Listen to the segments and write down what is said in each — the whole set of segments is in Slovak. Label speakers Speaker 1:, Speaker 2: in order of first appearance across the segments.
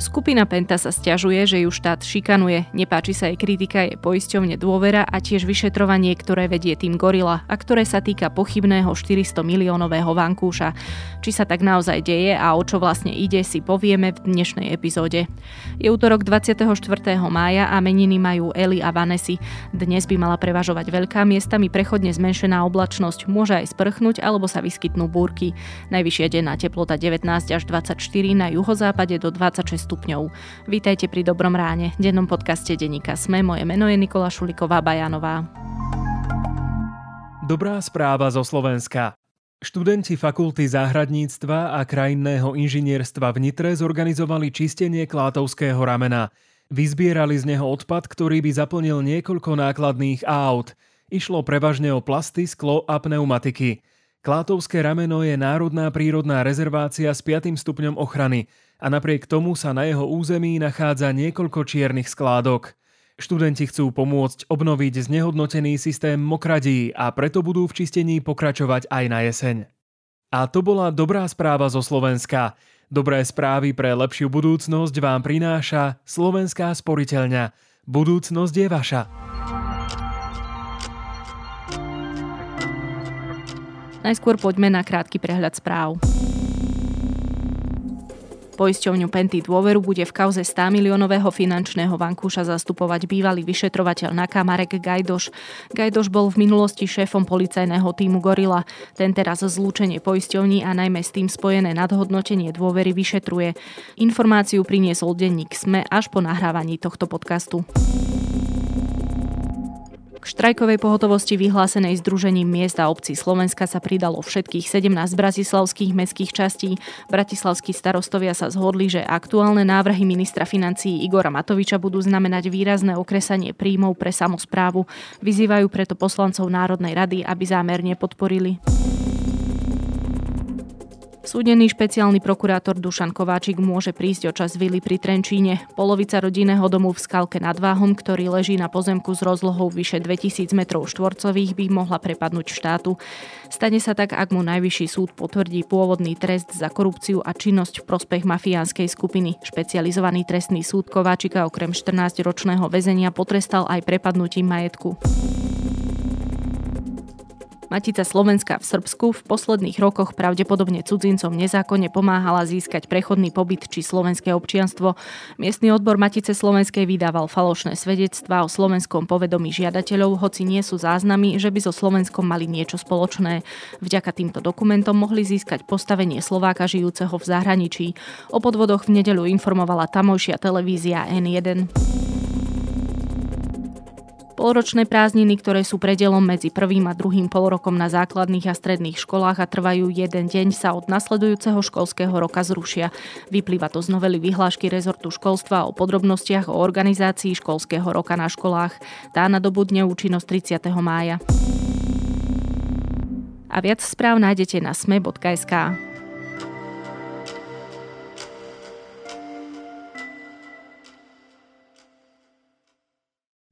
Speaker 1: Skupina Penta sa stiažuje, že ju štát šikanuje, nepáči sa jej kritika jej poisťovne dôvera a tiež vyšetrovanie, ktoré vedie tým Gorila a ktoré sa týka pochybného 400 miliónového vankúša. Či sa tak naozaj deje a o čo vlastne ide, si povieme v dnešnej epizóde. Je útorok 24. mája a meniny majú Eli a Vanesy. Dnes by mala prevažovať veľká miestami prechodne zmenšená oblačnosť, môže aj sprchnúť alebo sa vyskytnú búrky. Najvyššia denná teplota 19 až 24, na juhozápade do 26 stupňov. Vítajte pri Dobrom ráne, dennom podcaste Denika Sme. Moje meno je Nikola Šuliková Bajanová.
Speaker 2: Dobrá správa zo Slovenska. Študenti fakulty záhradníctva a krajinného inžinierstva v Nitre zorganizovali čistenie Klátovského ramena. Vyzbierali z neho odpad, ktorý by zaplnil niekoľko nákladných aut. Išlo prevažne o plasty, sklo a pneumatiky. Klátovské rameno je národná prírodná rezervácia s 5. stupňom ochrany a napriek tomu sa na jeho území nachádza niekoľko čiernych skládok. Študenti chcú pomôcť obnoviť znehodnotený systém mokradí a preto budú v čistení pokračovať aj na jeseň. A to bola dobrá správa zo Slovenska. Dobré správy pre lepšiu budúcnosť vám prináša Slovenská sporiteľňa. Budúcnosť je vaša.
Speaker 1: Najskôr poďme na krátky prehľad správ. Poisťovňu Penty dôveru bude v kauze 100 miliónového finančného vankúša zastupovať bývalý vyšetrovateľ na Marek Gajdoš. Gajdoš bol v minulosti šéfom policajného týmu Gorila. Ten teraz zlúčenie poisťovní a najmä s tým spojené nadhodnotenie dôvery vyšetruje. Informáciu priniesol denník SME až po nahrávaní tohto podcastu. K štrajkovej pohotovosti vyhlásenej Združením miest a obcí Slovenska sa pridalo všetkých 17 bratislavských mestských častí. Bratislavskí starostovia sa zhodli, že aktuálne návrhy ministra financií Igora Matoviča budú znamenať výrazné okresanie príjmov pre samozprávu. Vyzývajú preto poslancov Národnej rady, aby zámerne podporili. Súdený špeciálny prokurátor Dušan Kováčik môže prísť o čas vily pri Trenčíne. Polovica rodinného domu v Skalke nad Váhom, ktorý leží na pozemku s rozlohou vyše 2000 m štvorcových, by mohla prepadnúť štátu. Stane sa tak, ak mu najvyšší súd potvrdí pôvodný trest za korupciu a činnosť v prospech mafiánskej skupiny. Špecializovaný trestný súd Kováčika okrem 14-ročného väzenia potrestal aj prepadnutím majetku. Matica Slovenska v Srbsku v posledných rokoch pravdepodobne cudzincom nezákonne pomáhala získať prechodný pobyt či slovenské občianstvo. Miestny odbor Matice Slovenskej vydával falošné svedectvá o slovenskom povedomí žiadateľov, hoci nie sú záznamy, že by so Slovenskom mali niečo spoločné. Vďaka týmto dokumentom mohli získať postavenie Slováka žijúceho v zahraničí. O podvodoch v nedeľu informovala tamojšia televízia N1. Polročné prázdniny, ktoré sú predelom medzi prvým a druhým polrokom na základných a stredných školách a trvajú jeden deň, sa od nasledujúceho školského roka zrušia. Vyplýva to z novely vyhlášky rezortu školstva o podrobnostiach o organizácii školského roka na školách. Tá nadobudne účinnosť 30. mája. A viac správ nájdete na sme.sk.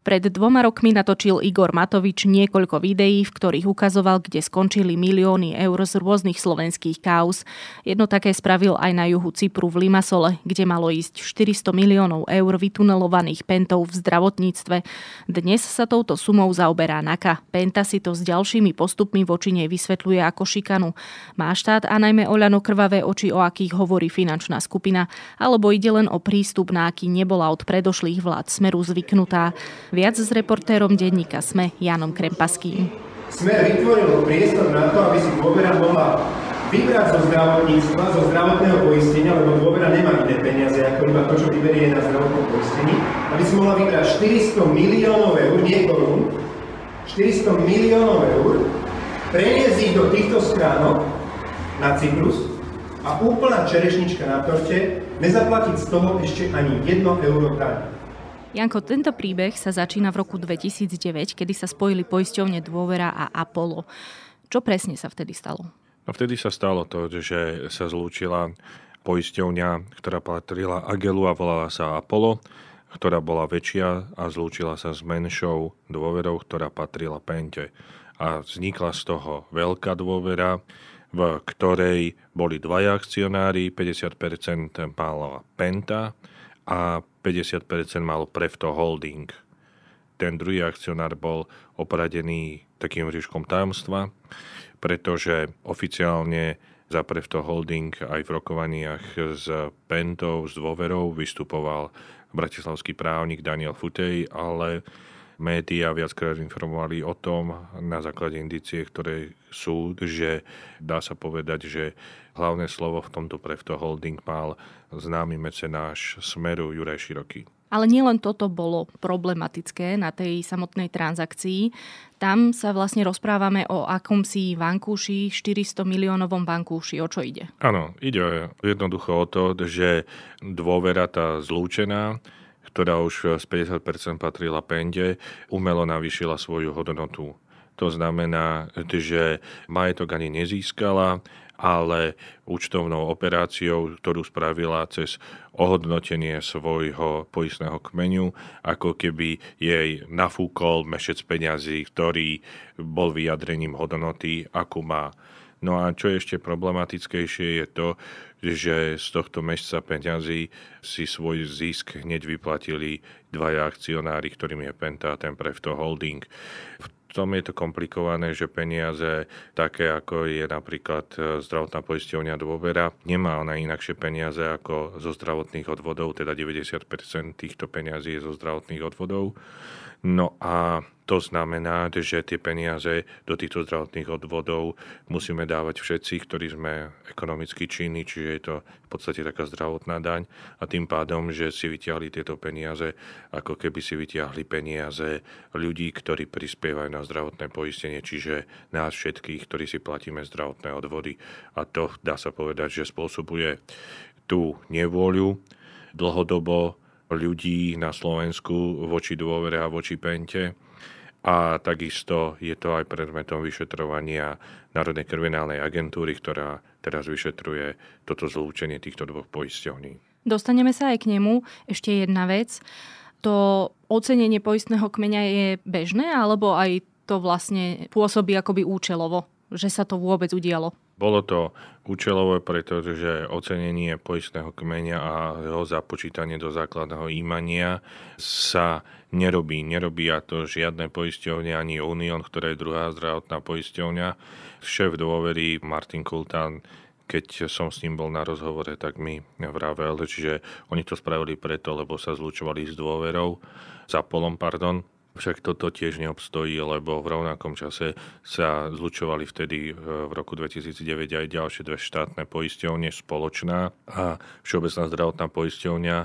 Speaker 1: Pred dvoma rokmi natočil Igor Matovič niekoľko videí, v ktorých ukazoval, kde skončili milióny eur z rôznych slovenských kauz. Jedno také spravil aj na juhu Cypru v Limasole, kde malo ísť 400 miliónov eur vytunelovaných pentov v zdravotníctve. Dnes sa touto sumou zaoberá NAKA. Penta si to s ďalšími postupmi voči nej vysvetľuje ako šikanu. Má štát a najmä Oľano krvavé oči, o akých hovorí finančná skupina, alebo ide len o prístup, na aký nebola od predošlých vlád Smeru zvyknutá. Viac s reportérom denníka SME Janom Krempaským.
Speaker 3: SME vytvoril priestor na to, aby si dôvera mohla vybrať zo zdravotníctva, zo zdravotného poistenia, lebo dôvera nemá iné peniaze, ako iba to, čo vyberie na zdravotnom poistení, aby si mohla vybrať 400 miliónov eur, nie korún, 400 miliónov eur, preniesť ich do týchto stránok na Cyprus a úplná čerešnička na torte, nezaplatiť z toho ešte ani 1 euro daň.
Speaker 1: Janko, tento príbeh sa začína v roku 2009, kedy sa spojili poisťovne Dôvera a Apollo. Čo presne sa vtedy stalo?
Speaker 4: No vtedy sa stalo to, že sa zlúčila poisťovňa, ktorá patrila Agelu a volala sa Apollo, ktorá bola väčšia a zlúčila sa s menšou dôverou, ktorá patrila Pente. A vznikla z toho veľká dôvera, v ktorej boli dvaja akcionári, 50% mala Penta a 50% mal Prefto Holding. Ten druhý akcionár bol opradený takým říškom tajomstva, pretože oficiálne za Prefto Holding aj v rokovaniach s Pentou, s dôverou vystupoval bratislavský právnik Daniel Futej, ale médiá viackrát informovali o tom na základe indície, ktoré sú, že dá sa povedať, že hlavné slovo v tomto Prefto Holding mal známy mecenáš Smeru Juraj Široký.
Speaker 1: Ale nielen toto bolo problematické na tej samotnej transakcii. Tam sa vlastne rozprávame o akomsi vankúši, 400 miliónovom vankúši. O čo ide?
Speaker 4: Áno, ide jednoducho o to, že dôvera tá zlúčená ktorá už z 50% patrila pende, umelo navýšila svoju hodnotu. To znamená, že majetok ani nezískala, ale účtovnou operáciou, ktorú spravila cez ohodnotenie svojho poistného kmeňu, ako keby jej nafúkol mešec peňazí, ktorý bol vyjadrením hodnoty, akú má. No a čo je ešte problematickejšie je to, že z tohto mešca peňazí si svoj zisk hneď vyplatili dvaja akcionári, ktorým je Penta a ten Prefto Holding. V tom je to komplikované, že peniaze také ako je napríklad e, zdravotná poisťovňa dôvera, nemá ona inakšie peniaze ako zo zdravotných odvodov, teda 90% týchto peniazí je zo zdravotných odvodov. No a to znamená, že tie peniaze do týchto zdravotných odvodov musíme dávať všetci, ktorí sme ekonomicky činní, čiže je to v podstate taká zdravotná daň a tým pádom, že si vyťahli tieto peniaze, ako keby si vyťahli peniaze ľudí, ktorí prispievajú na zdravotné poistenie, čiže nás všetkých, ktorí si platíme zdravotné odvody. A to dá sa povedať, že spôsobuje tú nevôľu dlhodobo ľudí na Slovensku voči dôvere a voči pente. A takisto je to aj predmetom vyšetrovania Národnej kriminálnej agentúry, ktorá teraz vyšetruje toto zlúčenie týchto dvoch poisťovní.
Speaker 1: Dostaneme sa aj k nemu. Ešte jedna vec. To ocenenie poistného kmeňa je bežné, alebo aj to vlastne pôsobí akoby účelovo, že sa to vôbec udialo?
Speaker 4: Bolo to účelové, pretože ocenenie poistného kmeňa a jeho započítanie do základného ímania sa nerobí. Nerobí a to žiadne poisťovne ani Unión, ktorá je druhá zdravotná poisťovňa. Šéf dôvery Martin Kultán keď som s ním bol na rozhovore, tak mi vravel, že oni to spravili preto, lebo sa zlučovali s dôverou, za polom, pardon, však toto tiež neobstojí, lebo v rovnakom čase sa zlučovali vtedy e, v roku 2009 aj ďalšie dve štátne poisťovne, spoločná a Všeobecná zdravotná poisťovňa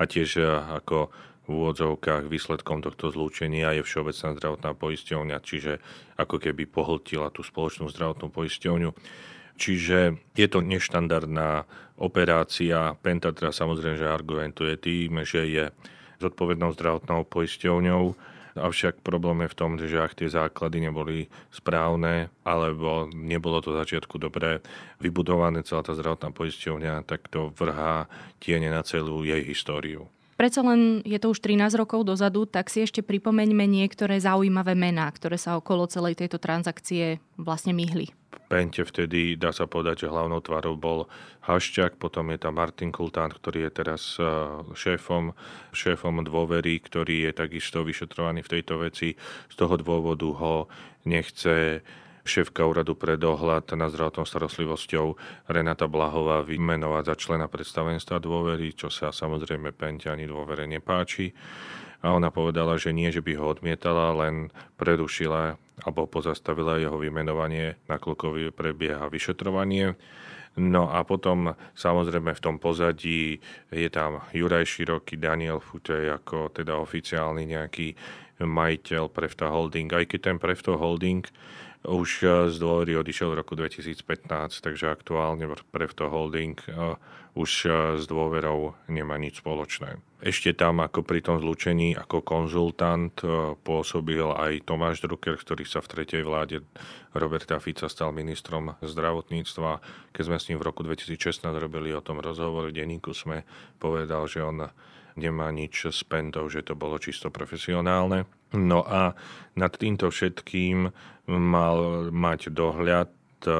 Speaker 4: a tiež e, ako v úvodzovkách výsledkom tohto zlúčenia je Všeobecná zdravotná poisťovňa, čiže ako keby pohltila tú spoločnú zdravotnú poisťovňu. Čiže je to neštandardná operácia. Penta teda samozrejme, že argumentuje tým, že je zodpovednou zdravotnou poisťovňou, Avšak problém je v tom, že ak tie základy neboli správne, alebo nebolo to začiatku dobre vybudované celá tá zdravotná poisťovňa, tak to vrhá tiene na celú jej históriu.
Speaker 1: Predsa len je to už 13 rokov dozadu, tak si ešte pripomeňme niektoré zaujímavé mená, ktoré sa okolo celej tejto transakcie vlastne myhli.
Speaker 4: Pente vtedy, dá sa povedať, že hlavnou tvárou bol Hašťák, potom je tam Martin Kultán, ktorý je teraz e, šéfom, šéfom dôvery, ktorý je takisto vyšetrovaný v tejto veci. Z toho dôvodu ho nechce šéfka úradu pre dohľad nad zdravotnou starostlivosťou Renata Blahová vymenovať za člena predstavenstva dôvery, čo sa samozrejme Pente ani dôvere nepáči a ona povedala, že nie, že by ho odmietala, len prerušila alebo pozastavila jeho vymenovanie, nakoľko prebieha vyšetrovanie. No a potom samozrejme v tom pozadí je tam Juraj Široký, Daniel Futej ako teda oficiálny nejaký majiteľ Prefta Holding. Aj keď ten Prefto Holding už z dôvody odišiel v roku 2015, takže aktuálne Prefto Holding už s dôverou nemá nič spoločné. Ešte tam ako pri tom zlúčení ako konzultant pôsobil aj Tomáš Drucker, ktorý sa v tretej vláde Roberta Fica stal ministrom zdravotníctva. Keď sme s ním v roku 2016 robili o tom rozhovor, v denníku sme povedal, že on nemá nič s pentou, že to bolo čisto profesionálne. No a nad týmto všetkým mal mať dohľad e,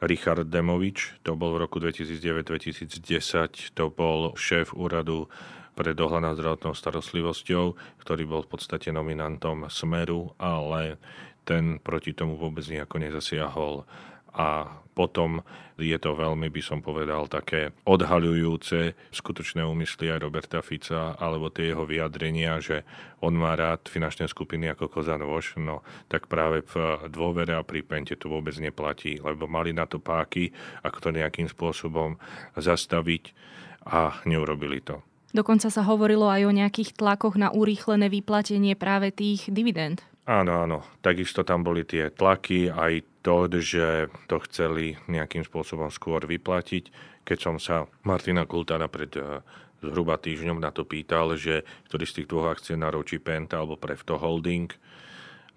Speaker 4: Richard Demovič, to bol v roku 2009-2010, to bol šéf úradu pre dohľad nad zdravotnou starostlivosťou, ktorý bol v podstate nominantom Smeru, ale ten proti tomu vôbec nejako nezasiahol a potom je to veľmi, by som povedal, také odhaľujúce skutočné úmysly aj Roberta Fica, alebo tie jeho vyjadrenia, že on má rád finančné skupiny ako Kozan Voš, no tak práve v dôvere a pri Pente to vôbec neplatí, lebo mali na to páky, ako to nejakým spôsobom zastaviť a neurobili to.
Speaker 1: Dokonca sa hovorilo aj o nejakých tlakoch na urýchlené vyplatenie práve tých dividend.
Speaker 4: Áno, áno. Takisto tam boli tie tlaky, aj to, že to chceli nejakým spôsobom skôr vyplatiť. Keď som sa Martina Kultána pred eh, zhruba týždňom na to pýtal, že ktorý z tých dvoch akcionárov, či Penta alebo Prefto Holding,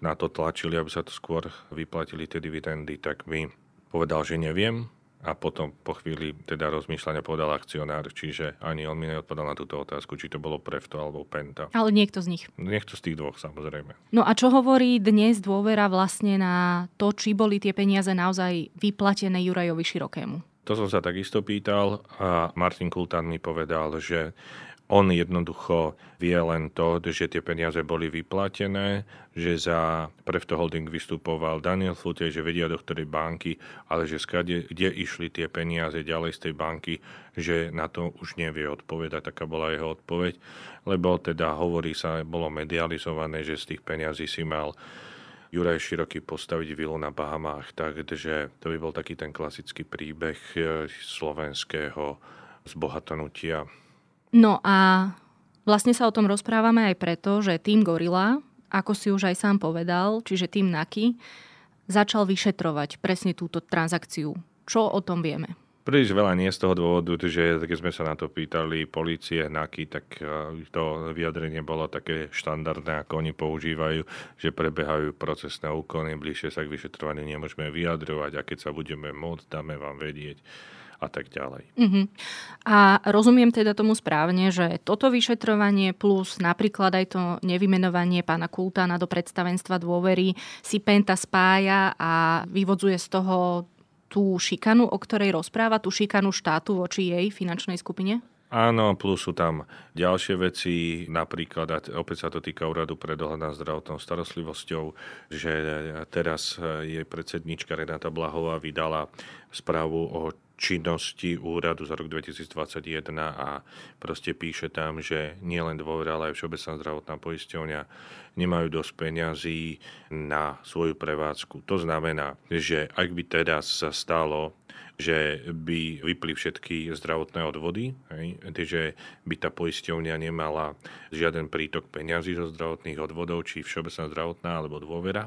Speaker 4: na to tlačili, aby sa to skôr vyplatili tie dividendy, tak mi povedal, že neviem, a potom po chvíli teda rozmýšľania povedal akcionár, čiže ani on mi neodpovedal na túto otázku, či to bolo Prefto alebo Penta.
Speaker 1: Ale niekto z nich.
Speaker 4: Niekto z tých dvoch, samozrejme.
Speaker 1: No a čo hovorí dnes dôvera vlastne na to, či boli tie peniaze naozaj vyplatené Jurajovi Širokému?
Speaker 4: To som sa takisto pýtal a Martin Kultán mi povedal, že on jednoducho vie len to, že tie peniaze boli vyplatené, že za Prefto Holding vystupoval Daniel Flutej, že vedia do ktorej banky, ale že skade, kde išli tie peniaze ďalej z tej banky, že na to už nevie odpovedať. Taká bola jeho odpoveď, lebo teda hovorí sa, bolo medializované, že z tých peniazí si mal Juraj Široký postaviť vilu na Bahamách, takže to by bol taký ten klasický príbeh eh, slovenského zbohatnutia
Speaker 1: No a vlastne sa o tom rozprávame aj preto, že tým Gorila, ako si už aj sám povedal, čiže tým Naki, začal vyšetrovať presne túto transakciu. Čo o tom vieme?
Speaker 4: Príliš veľa nie z toho dôvodu, že keď sme sa na to pýtali policie, NAKY, tak e, to vyjadrenie bolo také štandardné, ako oni používajú, že prebehajú procesné úkony, bližšie sa k vyšetrovaniu nemôžeme vyjadrovať a keď sa budeme môcť, dáme vám vedieť a tak ďalej.
Speaker 1: Uh-huh. A rozumiem teda tomu správne, že toto vyšetrovanie plus napríklad aj to nevymenovanie pána Kultána do predstavenstva dôvery si Penta spája a vyvodzuje z toho tú šikanu, o ktorej rozpráva, tú šikanu štátu voči jej finančnej skupine?
Speaker 4: Áno, plus sú tam ďalšie veci, napríklad, a opäť sa to týka úradu pre dohľad nad zdravotnou starostlivosťou, že teraz je predsednička Renata Blahová vydala správu o činnosti úradu za rok 2021 a proste píše tam, že nielen dôvera, ale aj Všeobecná zdravotná poisťovňa nemajú dosť peňazí na svoju prevádzku. To znamená, že ak by teraz sa stalo, že by vypli všetky zdravotné odvody, hej, že by tá poisťovňa nemala žiaden prítok peňazí zo zdravotných odvodov, či všeobecná zdravotná alebo dôvera,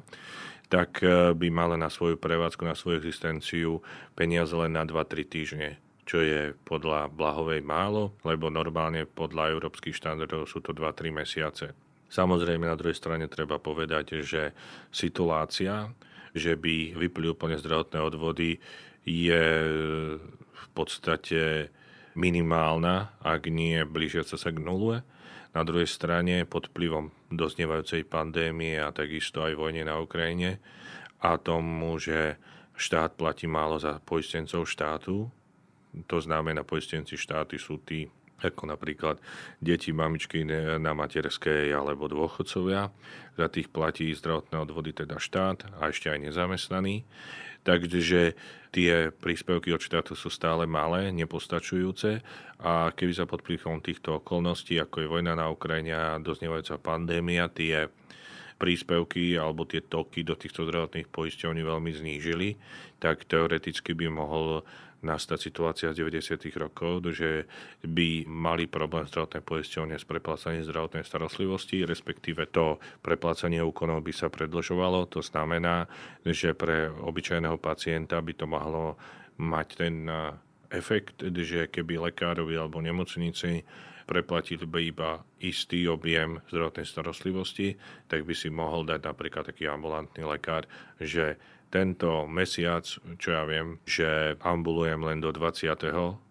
Speaker 4: tak e, by mala na svoju prevádzku, na svoju existenciu peniaze len na 2-3 týždne čo je podľa Blahovej málo, lebo normálne podľa európskych štandardov sú to 2-3 mesiace. Samozrejme na druhej strane treba povedať, že situácia, že by vypli úplne zdravotné odvody, je v podstate minimálna, ak nie blížiaca sa k nule. Na druhej strane pod vplyvom doznievajúcej pandémie a takisto aj vojne na Ukrajine a tomu, že štát platí málo za poistencov štátu, to znamená, poistenci štáty sú tí, ako napríklad deti, mamičky na materskej alebo dôchodcovia. Za tých platí zdravotné odvody teda štát a ešte aj nezamestnaní. Takže tie príspevky od štátu sú stále malé, nepostačujúce. A keby sa pod vplyvom týchto okolností, ako je vojna na Ukrajine a doznievajúca pandémia, tie príspevky alebo tie toky do týchto zdravotných poisťovní veľmi znížili, tak teoreticky by mohol nastať situácia z 90. rokov, že by mali problém zdravotné poisťovne s preplácaním zdravotnej starostlivosti, respektíve to preplácanie úkonov by sa predlžovalo. To znamená, že pre obyčajného pacienta by to mohlo mať ten efekt, že keby lekárovi alebo nemocnici preplatili by iba istý objem zdravotnej starostlivosti, tak by si mohol dať napríklad taký ambulantný lekár, že tento mesiac, čo ja viem, že ambulujem len do 20.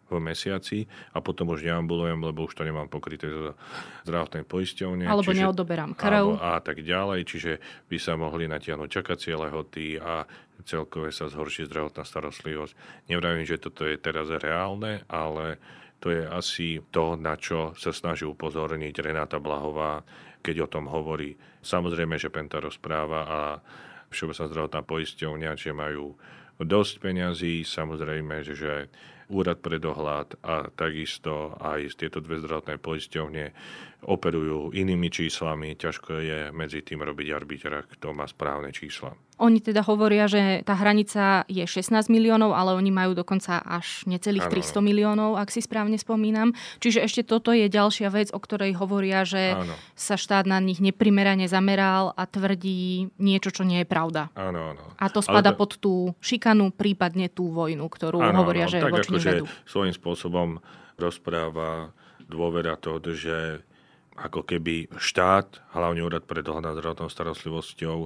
Speaker 4: v mesiaci a potom už neambulujem, lebo už to nemám pokryté zo zdravotnej poisťovne.
Speaker 1: Alebo čiže, neodoberám krv.
Speaker 4: a tak ďalej, čiže by sa mohli natiahnuť čakacie lehoty a celkové sa zhorší zdravotná starostlivosť. Nevravím, že toto je teraz reálne, ale to je asi to, na čo sa snaží upozorniť Renáta Blahová, keď o tom hovorí. Samozrejme, že Penta rozpráva a Všeobecná zdravotná poisťovňa, že majú dosť peňazí, samozrejme, že úrad pre dohľad a takisto aj tieto dve zdravotné poisťovne operujú inými číslami. Ťažko je medzi tým robiť arbitra, kto má správne čísla.
Speaker 1: Oni teda hovoria, že tá hranica je 16 miliónov, ale oni majú dokonca až necelých ano. 300 miliónov, ak si správne spomínam. Čiže ešte toto je ďalšia vec, o ktorej hovoria, že ano. sa štát na nich neprimerane zameral a tvrdí niečo, čo nie je pravda.
Speaker 4: Áno, áno.
Speaker 1: A to spada to... pod tú šikanu, prípadne tú vojnu, ktorú ano, hovoria, ano. že tak voči
Speaker 4: akože svojím spôsobom rozpráva dôvera to, že ako keby štát, hlavne úrad pre dohľad nad zdravotnou starostlivosťou,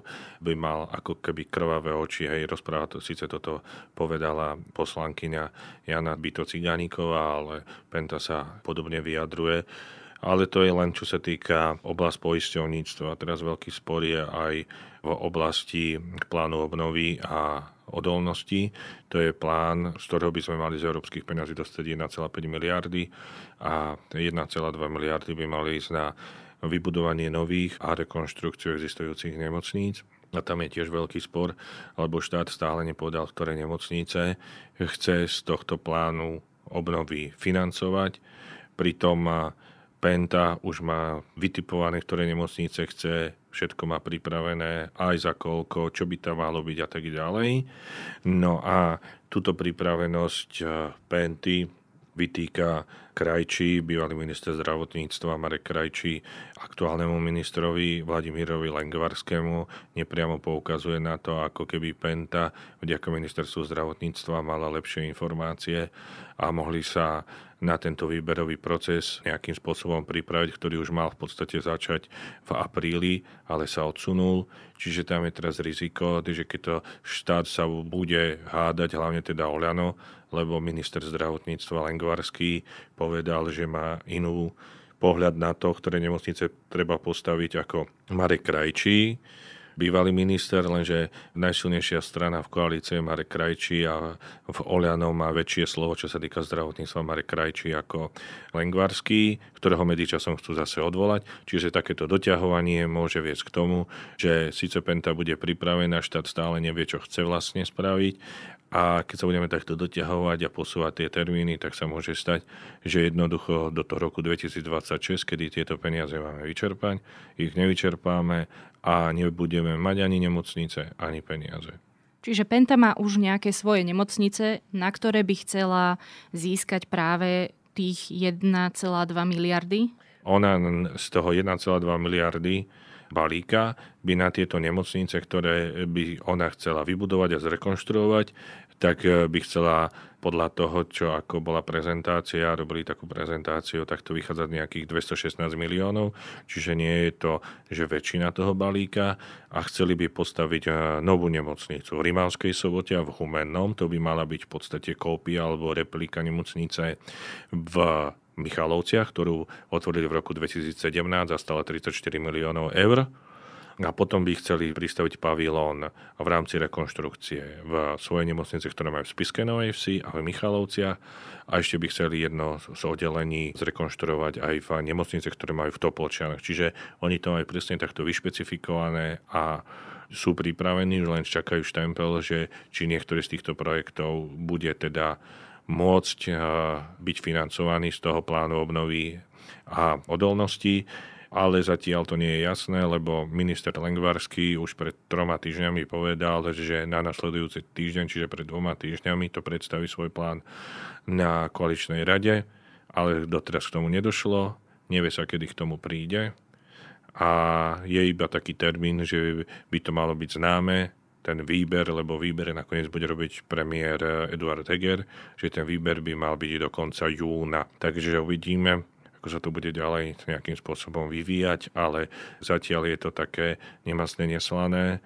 Speaker 4: by mal ako keby krvavé oči. Hej, rozpráva to, síce toto povedala poslankyňa Jana Byto Cigániková, ale Penta sa podobne vyjadruje. Ale to je len čo sa týka oblasť poisťovníctva. Teraz veľký spor je aj v oblasti plánu obnovy a odolnosti. To je plán, z ktorého by sme mali z európskych peňazí dostať 1,5 miliardy a 1,2 miliardy by mali ísť na vybudovanie nových a rekonštrukciu existujúcich nemocníc. A tam je tiež veľký spor, lebo štát stále nepovedal, ktoré nemocnice chce z tohto plánu obnovy financovať. Pritom Penta už má vytipované, ktoré nemocnice chce, všetko má pripravené, aj za koľko, čo by tam malo byť a tak ďalej. No a túto pripravenosť eh, Penty vytýka Krajčí, bývalý minister zdravotníctva Marek Krajčí, aktuálnemu ministrovi Vladimírovi Lengvarskému nepriamo poukazuje na to, ako keby Penta vďaka ministerstvu zdravotníctva mala lepšie informácie a mohli sa na tento výberový proces nejakým spôsobom pripraviť, ktorý už mal v podstate začať v apríli, ale sa odsunul. Čiže tam je teraz riziko, že keď to štát sa bude hádať, hlavne teda Oľano, lebo minister zdravotníctva Lengvarský povedal, že má inú pohľad na to, ktoré nemocnice treba postaviť ako Marek Krajčí, bývalý minister, lenže najsilnejšia strana v koalícii je Marek Krajčí a v Olianov má väčšie slovo, čo sa týka zdravotníctva Marek Krajčí ako Lengvarský, ktorého medzičasom chcú zase odvolať. Čiže takéto doťahovanie môže viesť k tomu, že síce Penta bude pripravená, štát stále nevie, čo chce vlastne spraviť a keď sa budeme takto doťahovať a posúvať tie termíny, tak sa môže stať, že jednoducho do toho roku 2026, kedy tieto peniaze máme vyčerpať, ich nevyčerpáme a nebudeme mať ani nemocnice, ani peniaze.
Speaker 1: Čiže Penta má už nejaké svoje nemocnice, na ktoré by chcela získať práve tých 1,2 miliardy?
Speaker 4: Ona z toho 1,2 miliardy balíka by na tieto nemocnice, ktoré by ona chcela vybudovať a zrekonštruovať, tak eh, by chcela podľa toho, čo ako bola prezentácia, robili takú prezentáciu, tak to vychádza nejakých 216 miliónov, čiže nie je to, že väčšina toho balíka. A chceli by postaviť eh, novú nemocnicu v Rimavskej sobote a v Humennom, to by mala byť v podstate kópia alebo replika nemocnice v Michalovciach, ktorú otvorili v roku 2017 a stala 34 miliónov eur. A potom by chceli pristaviť pavilón v rámci rekonštrukcie v svojej nemocnici, ktoré majú v Spiske Novej Vsi a v Michalovciach. A ešte by chceli jedno z oddelení zrekonštruovať aj v nemocnice, ktoré majú v Topolčianach. Čiže oni to majú presne takto vyšpecifikované a sú pripravení, len čakajú štempel, že či niektorý z týchto projektov bude teda môcť eh, byť financovaný z toho plánu obnovy a odolnosti, ale zatiaľ to nie je jasné, lebo minister Lengvarský už pred troma týždňami povedal, že na nasledujúci týždeň, čiže pred dvoma týždňami, to predstaví svoj plán na koaličnej rade, ale doteraz k tomu nedošlo, nevie sa, kedy k tomu príde. A je iba taký termín, že by to malo byť známe ten výber, lebo výber nakoniec bude robiť premiér Eduard Heger, že ten výber by mal byť do konca júna. Takže uvidíme, ako sa to bude ďalej nejakým spôsobom vyvíjať, ale zatiaľ je to také nemastné, neslané.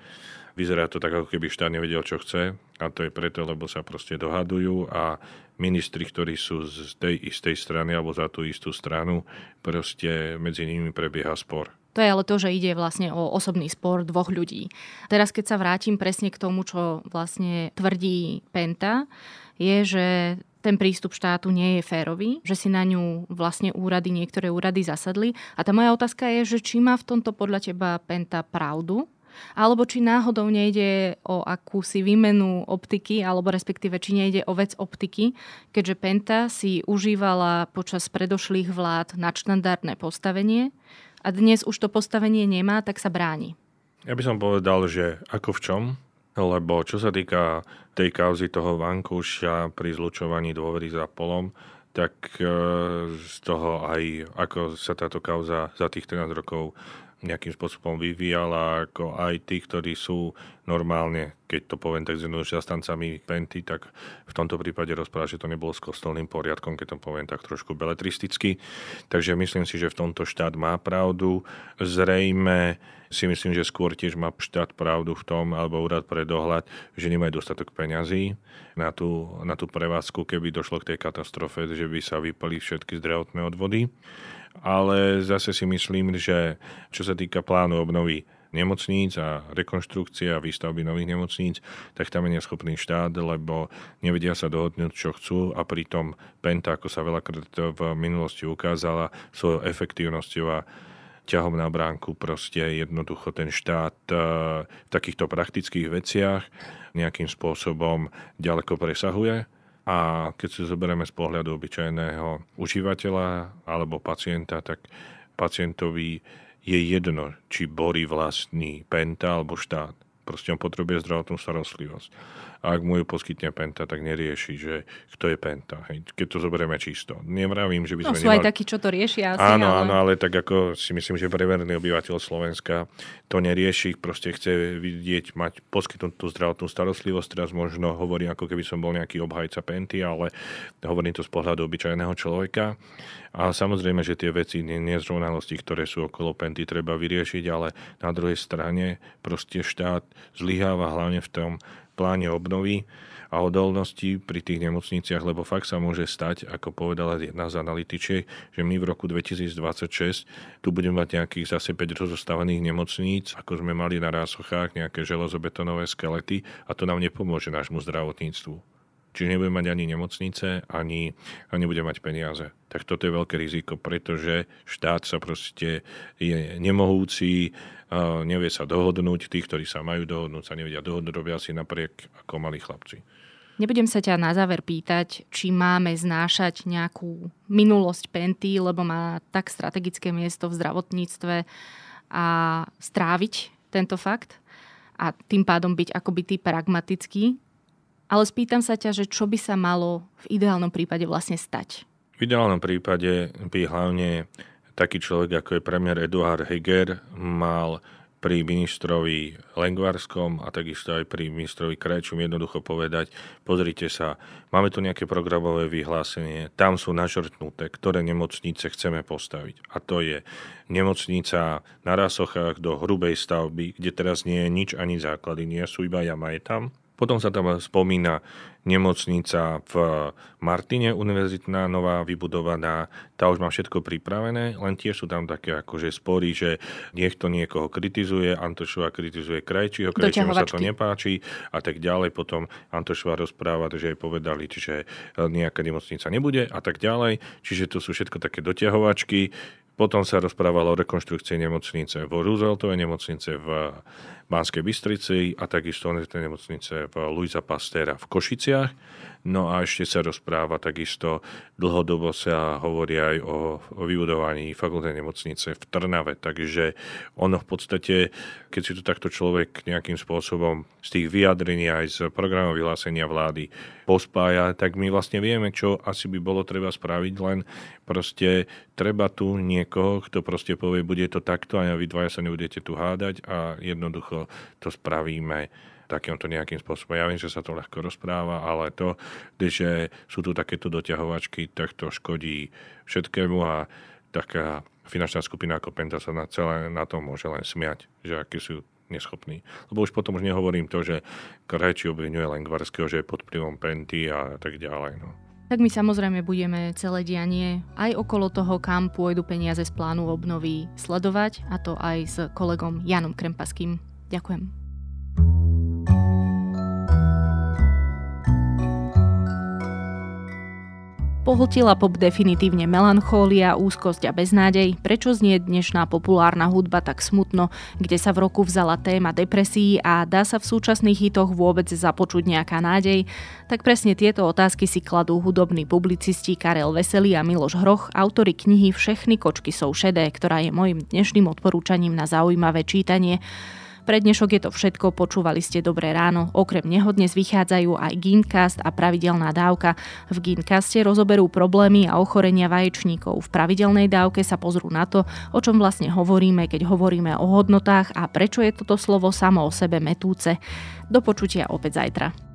Speaker 4: Vyzerá to tak, ako keby štát nevedel, čo chce a to je preto, lebo sa proste dohadujú a ministri, ktorí sú z tej istej strany alebo za tú istú stranu, proste medzi nimi prebieha spor.
Speaker 1: To je ale to, že ide vlastne o osobný spor dvoch ľudí. Teraz, keď sa vrátim presne k tomu, čo vlastne tvrdí Penta, je, že ten prístup štátu nie je férový, že si na ňu vlastne úrady, niektoré úrady zasadli. A tá moja otázka je, že či má v tomto podľa teba Penta pravdu, alebo či náhodou nejde o akúsi výmenu optiky, alebo respektíve či nejde o vec optiky, keďže Penta si užívala počas predošlých vlád nadštandardné postavenie a dnes už to postavenie nemá, tak sa bráni.
Speaker 4: Ja by som povedal, že ako v čom? lebo čo sa týka tej kauzy toho vankúša pri zlučovaní dôvery za polom, tak e, z toho aj, ako sa táto kauza za tých 13 rokov nejakým spôsobom vyvíjala, ako aj tí, ktorí sú normálne, keď to poviem tak zjednoduše, zastancami Penty, tak v tomto prípade rozpráva, že to nebolo s kostolným poriadkom, keď to poviem tak trošku beletristicky. Takže myslím si, že v tomto štát má pravdu. Zrejme si myslím, že skôr tiež má štát pravdu v tom, alebo úrad pre dohľad, že nemajú dostatok peňazí na tú, na tú prevádzku, keby došlo k tej katastrofe, že by sa vypali všetky zdravotné odvody ale zase si myslím, že čo sa týka plánu obnovy nemocníc a rekonštrukcie a výstavby nových nemocníc, tak tam je neschopný štát, lebo nevedia sa dohodnúť, čo chcú a pritom Penta, ako sa veľakrát v minulosti ukázala, svojou efektívnosťou a ťahom na bránku proste jednoducho ten štát eh, v takýchto praktických veciach nejakým spôsobom ďaleko presahuje. A keď si zoberieme z pohľadu obyčajného užívateľa alebo pacienta, tak pacientovi je jedno, či borí vlastný penta alebo štát. Proste on potrebuje zdravotnú starostlivosť a ak mu ju poskytne Penta, tak nerieši, že kto je Penta. Hej, keď to zoberieme čisto. Nemravím, že by
Speaker 1: no,
Speaker 4: sme
Speaker 1: sú nemali... aj takí, čo to riešia. Asi,
Speaker 4: áno, ale... áno, ale tak ako si myslím, že preverný obyvateľ Slovenska to nerieši, proste chce vidieť, mať poskytnutú zdravotnú starostlivosť. Teraz možno hovorí, ako keby som bol nejaký obhajca Penty, ale hovorím to z pohľadu obyčajného človeka. A samozrejme, že tie veci, nezrovnalosti, ktoré sú okolo Penty, treba vyriešiť, ale na druhej strane proste štát zlyháva hlavne v tom, pláne obnovy a odolnosti pri tých nemocniciach, lebo fakt sa môže stať, ako povedala jedna z analytičiek, že my v roku 2026 tu budeme mať nejakých zase 5 rozostávaných nemocníc, ako sme mali na rásochách, nejaké železobetonové skelety a to nám nepomôže nášmu zdravotníctvu. Čiže nebudeme mať ani nemocnice, ani nebude mať peniaze. Tak toto je veľké riziko, pretože štát sa proste je nemohúci, nevie sa dohodnúť, tí, ktorí sa majú dohodnúť, sa nevedia dohodnúť, robia si napriek ako malí chlapci.
Speaker 1: Nebudem sa ťa na záver pýtať, či máme znášať nejakú minulosť Penty, lebo má tak strategické miesto v zdravotníctve a stráviť tento fakt a tým pádom byť akoby ty pragmatický. Ale spýtam sa ťa, že čo by sa malo v ideálnom prípade vlastne stať?
Speaker 4: V ideálnom prípade by hlavne taký človek, ako je premiér Eduard Heger, mal pri ministrovi Lengvarskom a takisto aj pri ministrovi Krajčum jednoducho povedať, pozrite sa, máme tu nejaké programové vyhlásenie, tam sú našrtnuté, ktoré nemocnice chceme postaviť. A to je nemocnica na Rasochách do hrubej stavby, kde teraz nie je nič ani základy, nie sú iba jama je tam. Potom sa tam spomína nemocnica v Martine, univerzitná, nová, vybudovaná, tá už má všetko pripravené, len tiež sú tam také akože spory, že niekto niekoho kritizuje, Antošova kritizuje Krajčího, Krajčího sa to nepáči a tak ďalej. Potom Antošova rozpráva, že jej povedali, že nejaká nemocnica nebude a tak ďalej. Čiže to sú všetko také doťahovačky. Potom sa rozprávalo o rekonštrukcii nemocnice vo Rooseveltovej nemocnice v Banskej Bystrici a takisto nemocnice v Luisa Pastera v Košiciach. No a ešte sa rozpráva takisto, dlhodobo sa hovorí aj o, o vybudovaní fakultnej nemocnice v Trnave. Takže ono v podstate, keď si to takto človek nejakým spôsobom z tých vyjadrení aj z programov vyhlásenia vlády pospája, tak my vlastne vieme, čo asi by bolo treba spraviť, len proste treba tu niekoho, kto proste povie, bude to takto a vy dvaja sa nebudete tu hádať a jednoducho to spravíme takýmto nejakým spôsobom. Ja viem, že sa to ľahko rozpráva, ale to, že sú tu takéto doťahovačky, tak to škodí všetkému a taká finančná skupina ako Penta sa na celé na tom môže len smiať, že akí sú neschopní. Lebo už potom už nehovorím to, že Krajčí obvinuje Lengvarského, že je pod vplyvom Penty a tak ďalej. No.
Speaker 1: Tak my samozrejme budeme celé dianie aj okolo toho, kam pôjdu peniaze z plánu obnovy sledovať, a to aj s kolegom Janom Krempaským. Ďakujem. Pohltila pop definitívne melanchólia, úzkosť a beznádej, prečo znie dnešná populárna hudba tak smutno, kde sa v roku vzala téma depresí a dá sa v súčasných hitoch vôbec započuť nejaká nádej, tak presne tieto otázky si kladú hudobní publicisti Karel Veselý a Miloš Hroch, autory knihy Všechny kočky sú šedé, ktorá je môjim dnešným odporúčaním na zaujímavé čítanie. Pre dnešok je to všetko, počúvali ste Dobré ráno. Okrem neho dnes vychádzajú aj Gincast a pravidelná dávka. V Gincaste rozoberú problémy a ochorenia vaječníkov. V pravidelnej dávke sa pozrú na to, o čom vlastne hovoríme, keď hovoríme o hodnotách a prečo je toto slovo samo o sebe metúce. Do počutia opäť zajtra.